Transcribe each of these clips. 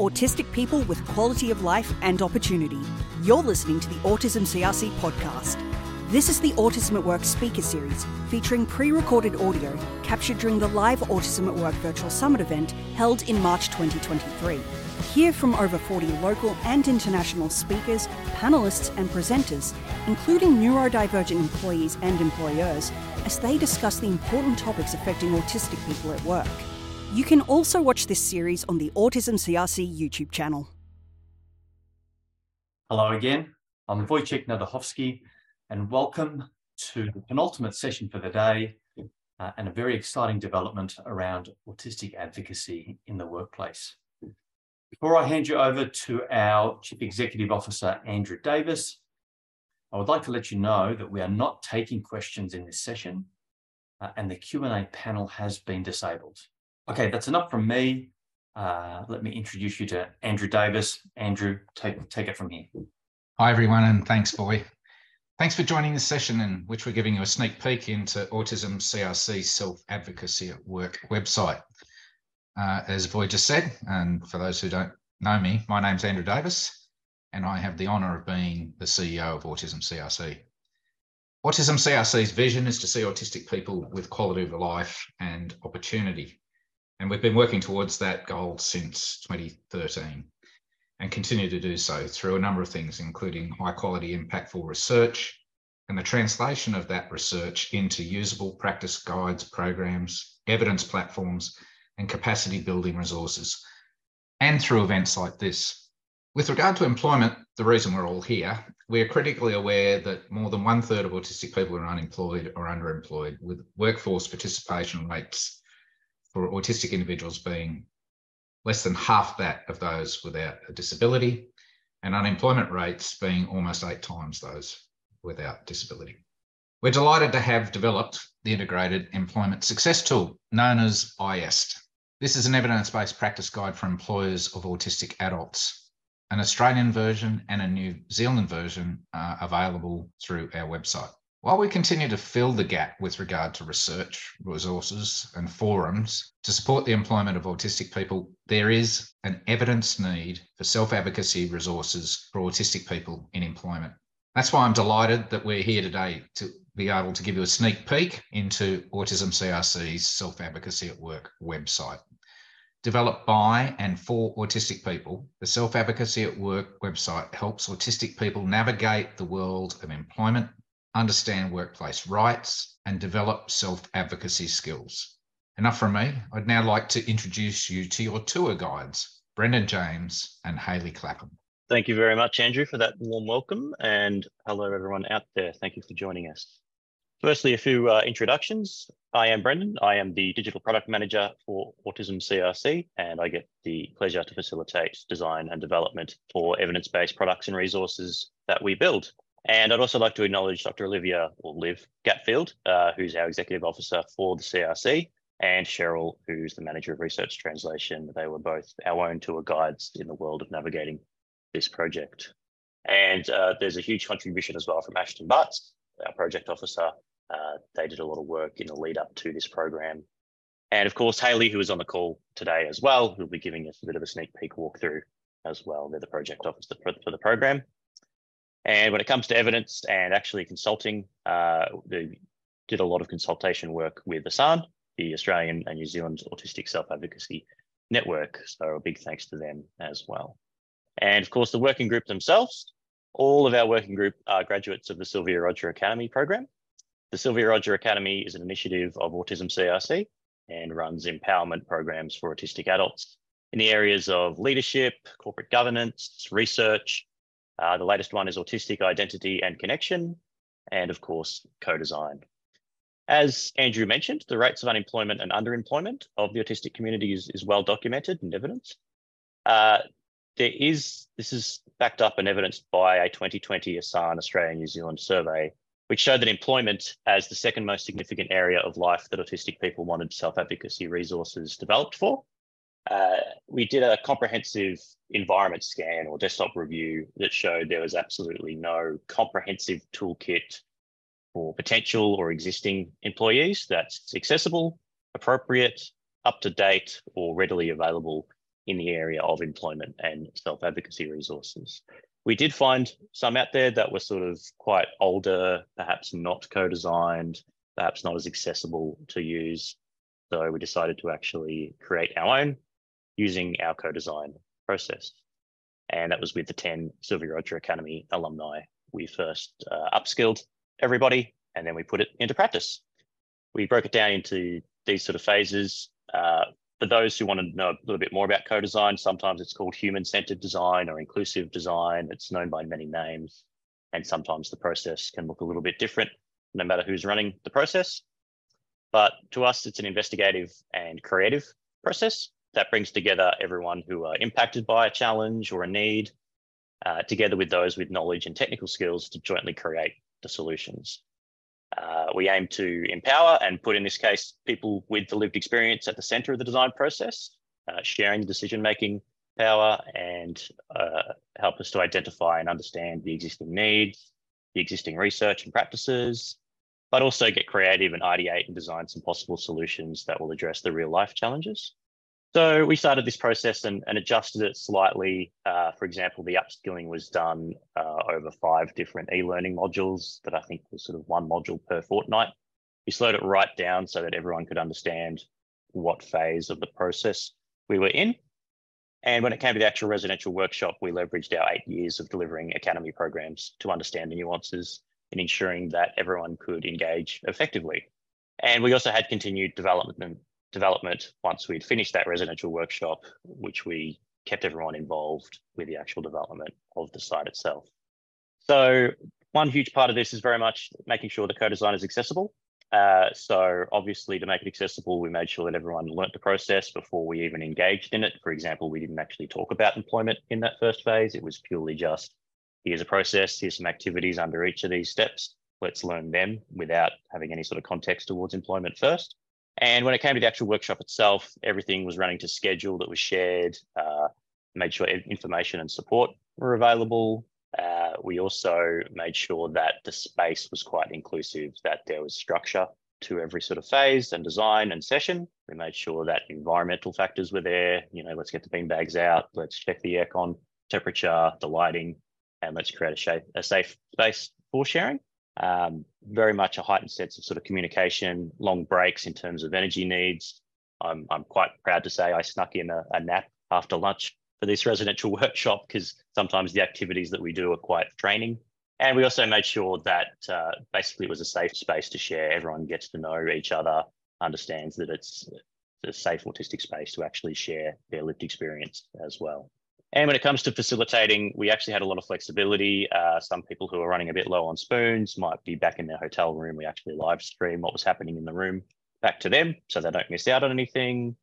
autistic people with quality of life and opportunity. You're listening to the Autism CRC podcast. This is the Autism at Work speaker series featuring pre recorded audio captured during the live Autism at Work virtual summit event held in March 2023. Hear from over 40 local and international speakers, panelists, and presenters, including neurodivergent employees and employers, as they discuss the important topics affecting autistic people at work. You can also watch this series on the Autism CRC YouTube channel. Hello again. I'm Wojciech Nadachowski, and welcome to the penultimate session for the day uh, and a very exciting development around autistic advocacy in the workplace. Before I hand you over to our Chief Executive Officer, Andrew Davis, I would like to let you know that we are not taking questions in this session uh, and the Q&A panel has been disabled. Okay, that's enough from me. Uh, let me introduce you to Andrew Davis. Andrew, take, take it from here. Hi, everyone, and thanks, Voy. Thanks for joining this session in which we're giving you a sneak peek into Autism CRC Self Advocacy at Work website. Uh, as Voy just said, and for those who don't know me, my name's Andrew Davis, and I have the honour of being the CEO of Autism CRC. Autism CRC's vision is to see autistic people with quality of life and opportunity. And we've been working towards that goal since 2013 and continue to do so through a number of things, including high quality, impactful research and the translation of that research into usable practice guides, programs, evidence platforms, and capacity building resources, and through events like this. With regard to employment, the reason we're all here, we are critically aware that more than one third of autistic people are unemployed or underemployed, with workforce participation rates for autistic individuals being less than half that of those without a disability, and unemployment rates being almost eight times those without disability. We're delighted to have developed the Integrated Employment Success Tool, known as IEST. This is an evidence based practice guide for employers of autistic adults. An Australian version and a New Zealand version are available through our website. While we continue to fill the gap with regard to research, resources, and forums to support the employment of autistic people, there is an evidence need for self advocacy resources for autistic people in employment. That's why I'm delighted that we're here today to be able to give you a sneak peek into Autism CRC's Self Advocacy at Work website. Developed by and for autistic people, the Self Advocacy at Work website helps autistic people navigate the world of employment, understand workplace rights, and develop self advocacy skills. Enough from me. I'd now like to introduce you to your tour guides, Brendan James and Hayley Clapham. Thank you very much, Andrew, for that warm welcome. And hello, everyone out there. Thank you for joining us. Firstly, a few uh, introductions. I am Brendan. I am the Digital Product Manager for Autism CRC, and I get the pleasure to facilitate design and development for evidence based products and resources that we build. And I'd also like to acknowledge Dr. Olivia or Liv Gatfield, uh, who's our executive officer for the CRC, and Cheryl, who's the manager of research translation. They were both our own tour guides in the world of navigating this project. And uh, there's a huge contribution as well from Ashton Butts, our project officer. Uh, they did a lot of work in the lead up to this program. And of course, Hayley, who is on the call today as well, who'll be giving us a bit of a sneak peek walkthrough as well. They're the project officer for the program. And when it comes to evidence and actually consulting, uh, did a lot of consultation work with ASAN, the Australian and New Zealand Autistic Self Advocacy Network. So a big thanks to them as well. And of course, the working group themselves, all of our working group are graduates of the Sylvia Rodger Academy program. The Sylvia Rodger Academy is an initiative of Autism CRC and runs empowerment programs for autistic adults in the areas of leadership, corporate governance, research, uh, the latest one is Autistic Identity and Connection, and of course, co-design. As Andrew mentioned, the rates of unemployment and underemployment of the autistic community is, is well documented and evidenced. Uh, there is, this is backed up and evidenced by a 2020 ASAN Australia New Zealand survey, which showed that employment as the second most significant area of life that autistic people wanted self-advocacy resources developed for. Uh, we did a comprehensive environment scan or desktop review that showed there was absolutely no comprehensive toolkit for potential or existing employees that's accessible, appropriate, up to date, or readily available in the area of employment and self-advocacy resources. We did find some out there that were sort of quite older, perhaps not co-designed, perhaps not as accessible to use. So we decided to actually create our own using our co-design process. And that was with the 10 Sylvia Rodger Academy alumni. We first uh, upskilled everybody and then we put it into practice. We broke it down into these sort of phases. Uh, for those who want to know a little bit more about co-design, sometimes it's called human-centered design or inclusive design. It's known by many names. And sometimes the process can look a little bit different, no matter who's running the process. But to us, it's an investigative and creative process that brings together everyone who are impacted by a challenge or a need, uh, together with those with knowledge and technical skills to jointly create the solutions. Uh, we aim to empower and put, in this case, people with the lived experience at the center of the design process, uh, sharing the decision-making power and uh, help us to identify and understand the existing needs, the existing research and practices, but also get creative and ideate and design some possible solutions that will address the real life challenges. So we started this process and, and adjusted it slightly. Uh, for example, the upskilling was done uh, over five different e-learning modules that I think was sort of one module per fortnight. We slowed it right down so that everyone could understand what phase of the process we were in. And when it came to the actual residential workshop, we leveraged our eight years of delivering academy programs to understand the nuances in ensuring that everyone could engage effectively. And we also had continued development development once we'd finished that residential workshop, which we kept everyone involved with the actual development of the site itself. So one huge part of this is very much making sure the co-design is accessible. Uh, so obviously to make it accessible, we made sure that everyone learnt the process before we even engaged in it. For example, we didn't actually talk about employment in that first phase. It was purely just, here's a process, here's some activities under each of these steps. Let's learn them without having any sort of context towards employment first. And when it came to the actual workshop itself, everything was running to schedule that was shared, uh, made sure information and support were available. Uh, we also made sure that the space was quite inclusive, that there was structure to every sort of phase and design and session. We made sure that environmental factors were there. You know, let's get the bean bags out, let's check the aircon temperature, the lighting, and let's create a, shape, a safe space for sharing um, very much a heightened sense of sort of communication, long breaks in terms of energy needs. I'm, I'm quite proud to say I snuck in a, a nap after lunch for this residential workshop because sometimes the activities that we do are quite draining. And we also made sure that uh, basically it was a safe space to share. Everyone gets to know each other, understands that it's a safe autistic space to actually share their lived experience as well. And when it comes to facilitating, we actually had a lot of flexibility. Uh, some people who are running a bit low on spoons might be back in their hotel room. We actually live stream what was happening in the room back to them so they don't miss out on anything.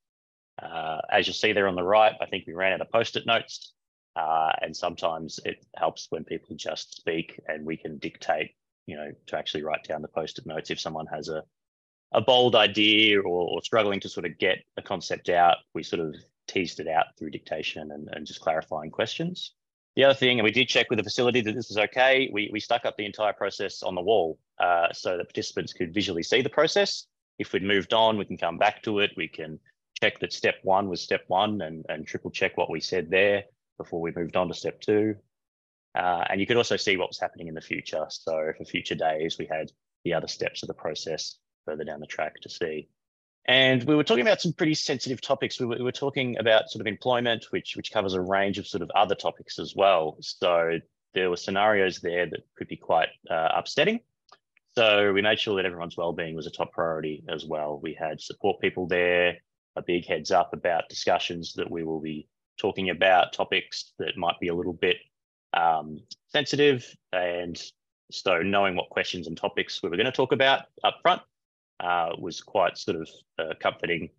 Uh, as you see there on the right, I think we ran out of post-it notes. Uh, and sometimes it helps when people just speak and we can dictate, you know, to actually write down the post-it notes if someone has a, a bold idea or, or struggling to sort of get a concept out, we sort of teased it out through dictation and, and just clarifying questions. The other thing, and we did check with the facility that this was okay, we, we stuck up the entire process on the wall uh, so that participants could visually see the process. If we'd moved on, we can come back to it. We can check that step one was step one and, and triple check what we said there before we moved on to step two. Uh, and you could also see what was happening in the future. So for future days, we had the other steps of the process further down the track to see. And we were talking about some pretty sensitive topics. We were, we were, talking about sort of employment, which which covers a range of sort of other topics as well. So there were scenarios there that could be quite uh, upsetting. So we made sure that everyone's well-being was a top priority as well. We had support people there, a big heads up about discussions that we will be talking about topics that might be a little bit um, sensitive, and so knowing what questions and topics we were going to talk about up front uh, was quite sort of uh, comforting,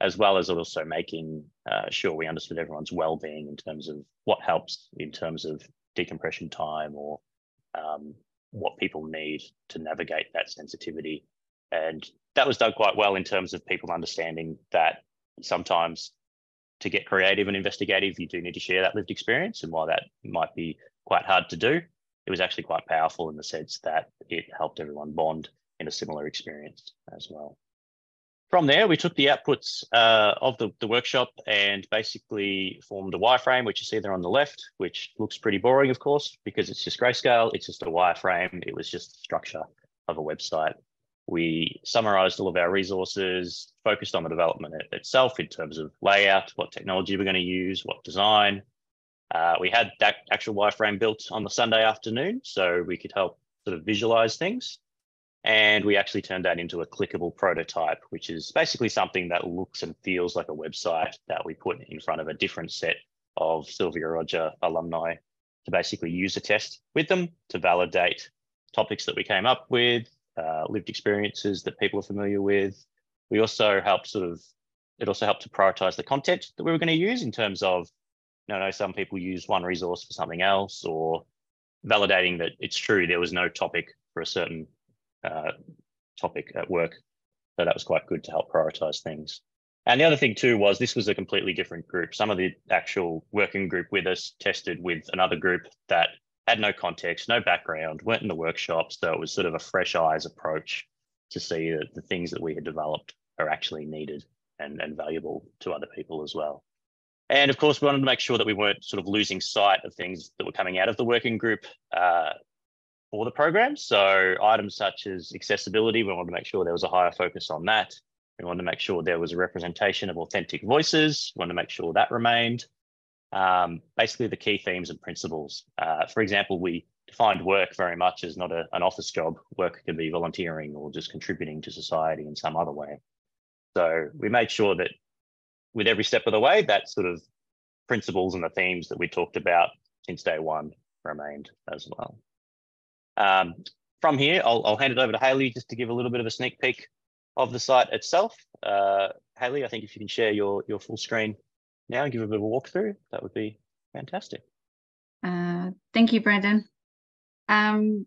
as well as also making uh, sure we understood everyone's well-being in terms of what helps in terms of decompression time or um, what people need to navigate that sensitivity. And that was done quite well in terms of people understanding that sometimes to get creative and investigative, you do need to share that lived experience. And while that might be quite hard to do, it was actually quite powerful in the sense that it helped everyone bond in a similar experience as well. from there, we took the outputs uh, of the, the workshop and basically formed a wireframe, which you see there on the left, which looks pretty boring, of course, because it's just grayscale. It's just a wireframe. It was just the structure of a website. We summarized all of our resources, focused on the development itself in terms of layout, what technology we're going to use, what design. Uh, we had that actual wireframe built on the Sunday afternoon, so we could help sort of visualize things. And we actually turned that into a clickable prototype, which is basically something that looks and feels like a website that we put in front of a different set of Sylvia Rodger alumni to basically use a test with them to validate topics that we came up with, uh, lived experiences that people are familiar with. We also helped sort of, it also helped to prioritize the content that we were going to use in terms of, you know, some people use one resource for something else or validating that it's true there was no topic for a certain uh, topic at work. So that was quite good to help prioritize things. And the other thing too was this was a completely different group. Some of the actual working group with us tested with another group that had no context, no background, weren't in the workshops. So it was sort of a fresh eyes approach to see that the things that we had developed are actually needed and, and valuable to other people as well. And of course, we wanted to make sure that we weren't sort of losing sight of things that were coming out of the working group. Uh, for the program. So items such as accessibility, we wanted to make sure there was a higher focus on that. We wanted to make sure there was a representation of authentic voices. We wanted to make sure that remained. Um, basically, the key themes and principles. Uh, for example, we defined work very much as not a, an office job. Work can be volunteering or just contributing to society in some other way. So we made sure that with every step of the way, that sort of principles and the themes that we talked about since day one remained as well. Um, from here, I'll, I'll, hand it over to Haley just to give a little bit of a sneak peek of the site itself. Uh, Haley, I think if you can share your, your full screen now and give a bit of a walkthrough, that would be fantastic. Uh, thank you, Brandon. Um,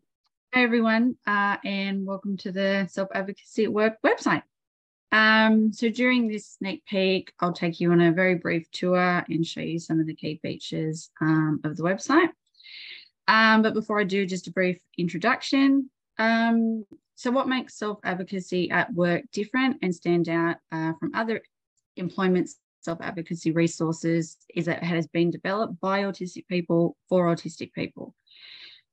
hi, everyone, uh, and welcome to the Self Advocacy at Work website. Um, so during this sneak peek, I'll take you on a very brief tour and show you some of the key features um, of the website. Um, but before I do, just a brief introduction. Um, so, what makes self advocacy at work different and stand out uh, from other employment self advocacy resources is that it has been developed by autistic people for autistic people.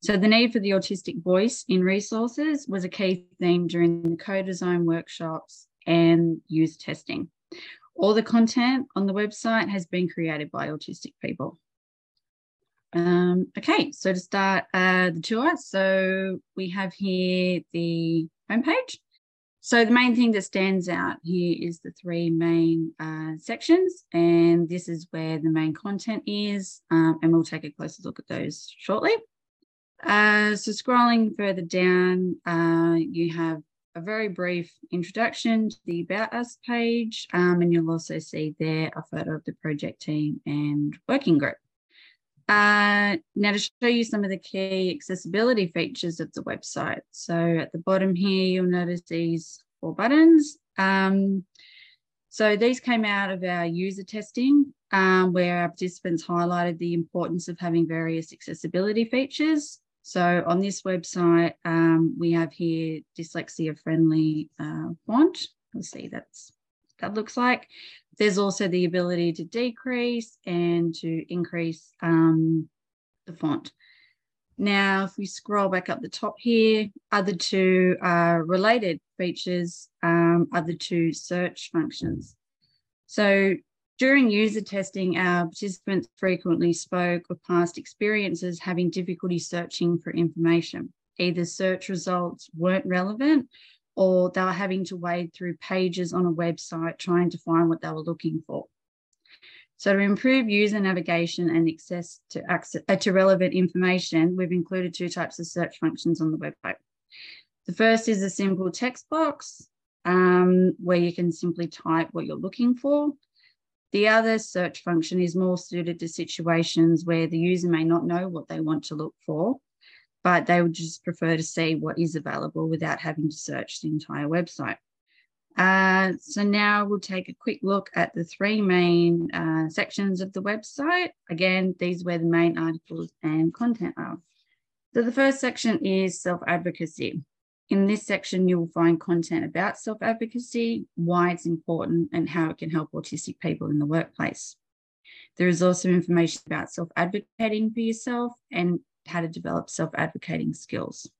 So, the need for the autistic voice in resources was a key theme during the co design workshops and user testing. All the content on the website has been created by autistic people. Um, okay, so to start uh, the tour, so we have here the homepage. So the main thing that stands out here is the three main uh, sections, and this is where the main content is, um, and we'll take a closer look at those shortly. Uh, so scrolling further down, uh, you have a very brief introduction to the About Us page, um, and you'll also see there a photo of the project team and working group. Uh, now to show you some of the key accessibility features of the website. So at the bottom here, you'll notice these four buttons. Um, so these came out of our user testing um, where our participants highlighted the importance of having various accessibility features. So on this website, um, we have here dyslexia friendly uh, font. Let's see, that's that looks like. There's also the ability to decrease and to increase um, the font. Now, if we scroll back up the top here, other two uh, related features um, are the two search functions. So during user testing, our participants frequently spoke of past experiences having difficulty searching for information. Either search results weren't relevant or they were having to wade through pages on a website trying to find what they were looking for. So to improve user navigation and access to, access, uh, to relevant information, we've included two types of search functions on the website. The first is a simple text box um, where you can simply type what you're looking for. The other search function is more suited to situations where the user may not know what they want to look for but they would just prefer to see what is available without having to search the entire website. Uh, so now we'll take a quick look at the three main uh, sections of the website. Again, these are where the main articles and content are. So the first section is self-advocacy. In this section, you will find content about self advocacy, why it's important, and how it can help autistic people in the workplace. There is also information about self advocating for yourself and how to develop self advocating skills.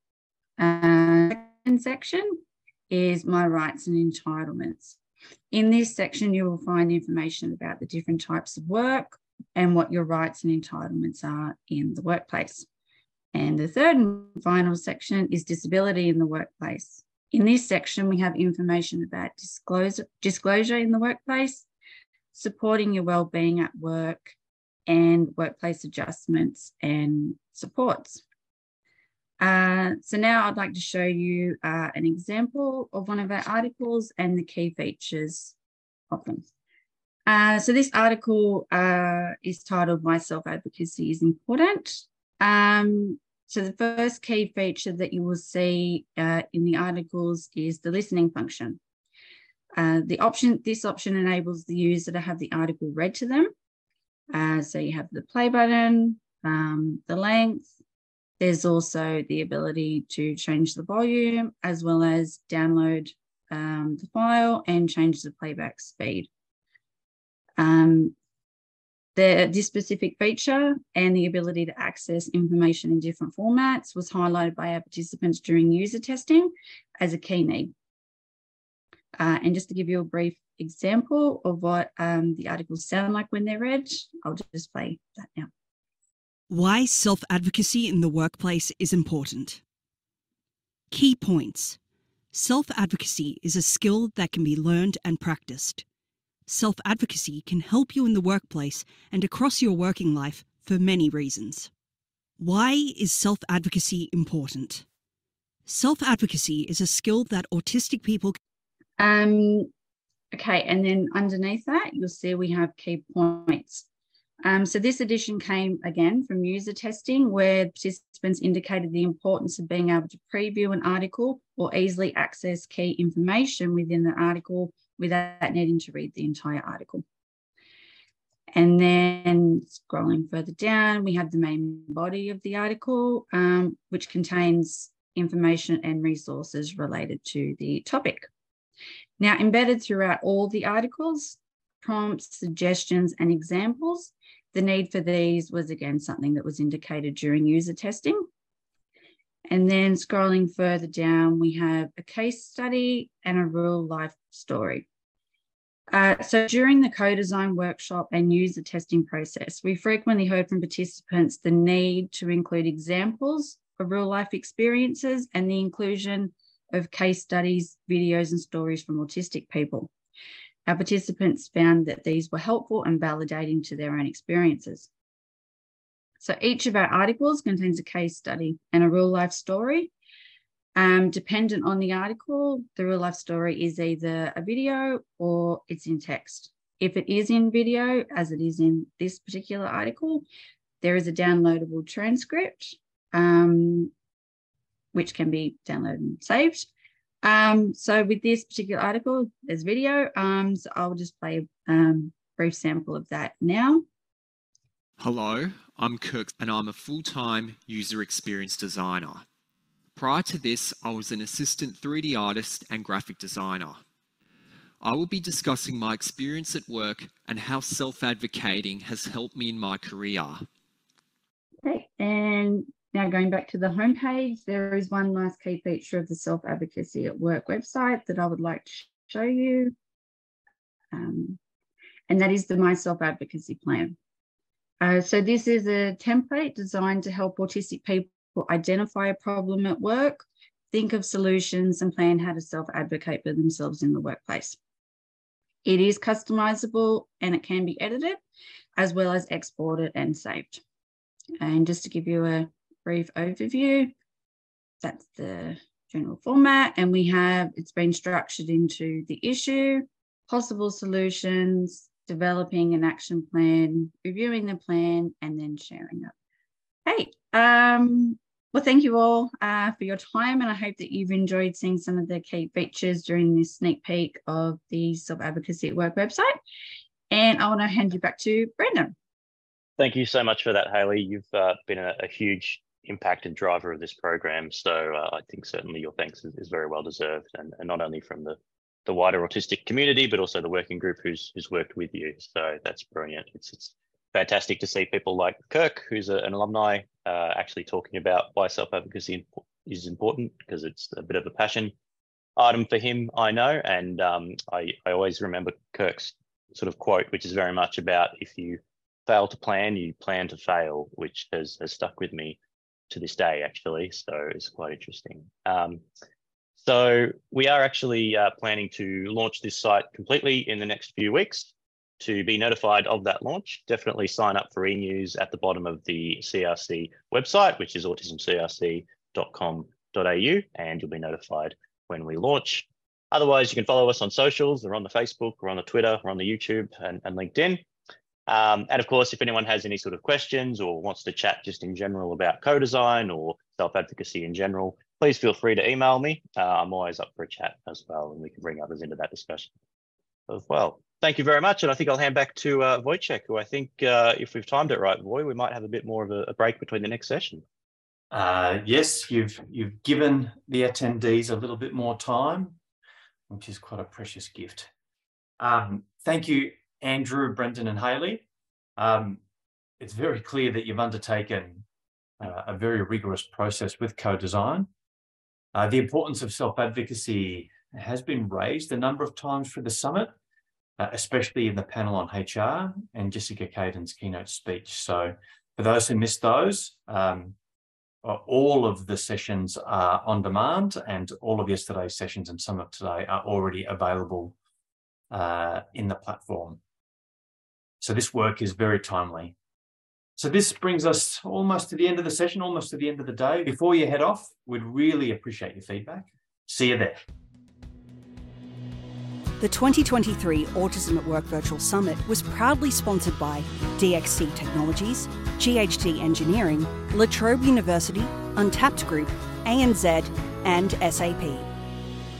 Uh, second section is my rights and entitlements. In this section, you will find information about the different types of work and what your rights and entitlements are in the workplace. And the third and final section is disability in the workplace. In this section, we have information about disclosure, disclosure in the workplace, supporting your well-being at work, and workplace adjustments and supports. Uh, so now I'd like to show you uh, an example of one of our articles and the key features of them. Uh, so this article uh, is titled Why Self-Advocacy is Important. Um, so the first key feature that you will see uh, in the articles is the listening function. Uh, the option, this option enables the user to have the article read to them. So you have the play button, um, the length, there's also the ability to change the volume as well as download um, the file and change the playback speed. Um, the, this specific feature and the ability to access information in different formats was highlighted by our participants during user testing as a key need. Uh, and just to give you a brief example of what um, the articles sound like when they're read, I'll just play that now. Why self advocacy in the workplace is important. Key points Self advocacy is a skill that can be learned and practiced. Self advocacy can help you in the workplace and across your working life for many reasons. Why is self advocacy important? Self advocacy is a skill that autistic people. Um, okay, and then underneath that, you'll see we have key points. Um, so this edition came again from user testing where participants indicated the importance of being able to preview an article or easily access key information within the article without needing to read the entire article. And then scrolling further down, we have the main body of the article, um, which contains information and resources related to the topic. Now, embedded throughout all the articles, prompts, suggestions, and examples the need for these was again something that was indicated during user testing. And then scrolling further down, we have a case study and a real life story. Uh, so during the co-design workshop and user testing process, we frequently heard from participants the need to include examples of real life experiences and the inclusion of case studies, videos and stories from autistic people. Our participants found that these were helpful and validating to their own experiences. So each of our articles contains a case study and a real life story. Um, dependent on the article, the real life story is either a video or it's in text. If it is in video, as it is in this particular article, there is a downloadable transcript, um, which can be downloaded and saved. Um, so with this particular article, there's video. Um, so I'll just play a um, brief sample of that now. Hello, I'm Kirk and I'm a full-time user experience designer. Prior to this, I was an assistant 3D artist and graphic designer. I will be discussing my experience at work and how self-advocating has helped me in my career. Okay, and now going back to the homepage, there is one last key feature of the Self-Advocacy at Work website that I would like to show you. Um, and that is the My Self-Advocacy Plan. Uh, so this is a template designed to help autistic people identify a problem at work, think of solutions and plan how to self-advocate for themselves in the workplace. It is customizable and it can be edited as well as exported and saved. And just to give you a brief overview. That's the general format. And we have, it's been structured into the issue, possible solutions, developing an action plan, reviewing the plan, and then sharing it. Hey, um, well, thank you all uh, for your time, and I hope that you've enjoyed seeing some of the key features during this sneak peek of the Self Advocacy at Work website. And I want to hand you back to Brendan. Thank you so much for that, Haley. You've uh, been a, a, huge impact and driver of this program. So uh, I think certainly your thanks is, is very well deserved, and, and, not only from the the wider autistic community, but also the working group who's who's worked with you. So that's brilliant. It's it's fantastic to see people like Kirk, who's a, an alumni, uh, actually talking about why self advocacy is important because it's a bit of a passion item for him, I know. And um, I, I always remember Kirk's sort of quote, which is very much about if you fail to plan, you plan to fail, which has, has stuck with me to this day, actually. So it's quite interesting. Um, so we are actually uh, planning to launch this site completely in the next few weeks. To be notified of that launch, definitely sign up for e-news at the bottom of the CRC website, which is autismcrc.com.au, and you'll be notified when we launch. Otherwise, you can follow us on socials. We're on the Facebook, we're on the Twitter, we're on the YouTube and, and LinkedIn. Um, and of course, if anyone has any sort of questions or wants to chat just in general about co-design or self-advocacy in general, please feel free to email me. Uh, I'm always up for a chat as well, and we can bring others into that discussion as well. Thank you very much. And I think I'll hand back to uh, Wojciech, who I think uh, if we've timed it right, boy, we might have a bit more of a, a break between the next session. Uh, yes, you've you've given the attendees a little bit more time, which is quite a precious gift. Um, thank you, Andrew, Brendan, and Haley. Um, it's very clear that you've undertaken uh, a very rigorous process with co-design. Uh, the importance of self-advocacy has been raised a number of times for the summit, uh, especially in the panel on HR and Jessica Caden's keynote speech. So for those who missed those, um, all of the sessions are on demand and all of yesterday's sessions and some of today are already available uh, in the platform. So this work is very timely. So this brings us almost to the end of the session, almost to the end of the day. Before you head off, we'd really appreciate your feedback. See you there. The 2023 Autism at Work Virtual Summit was proudly sponsored by DXC Technologies, GHD Engineering, La Trobe University, Untapped Group, ANZ, and SAP.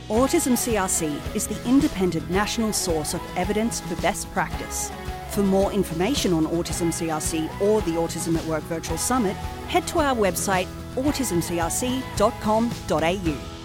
Autism CRC is the independent national source of evidence for best practice. For more information on Autism CRC or the Autism at Work Virtual Summit, head to our website autismcrc.com.au.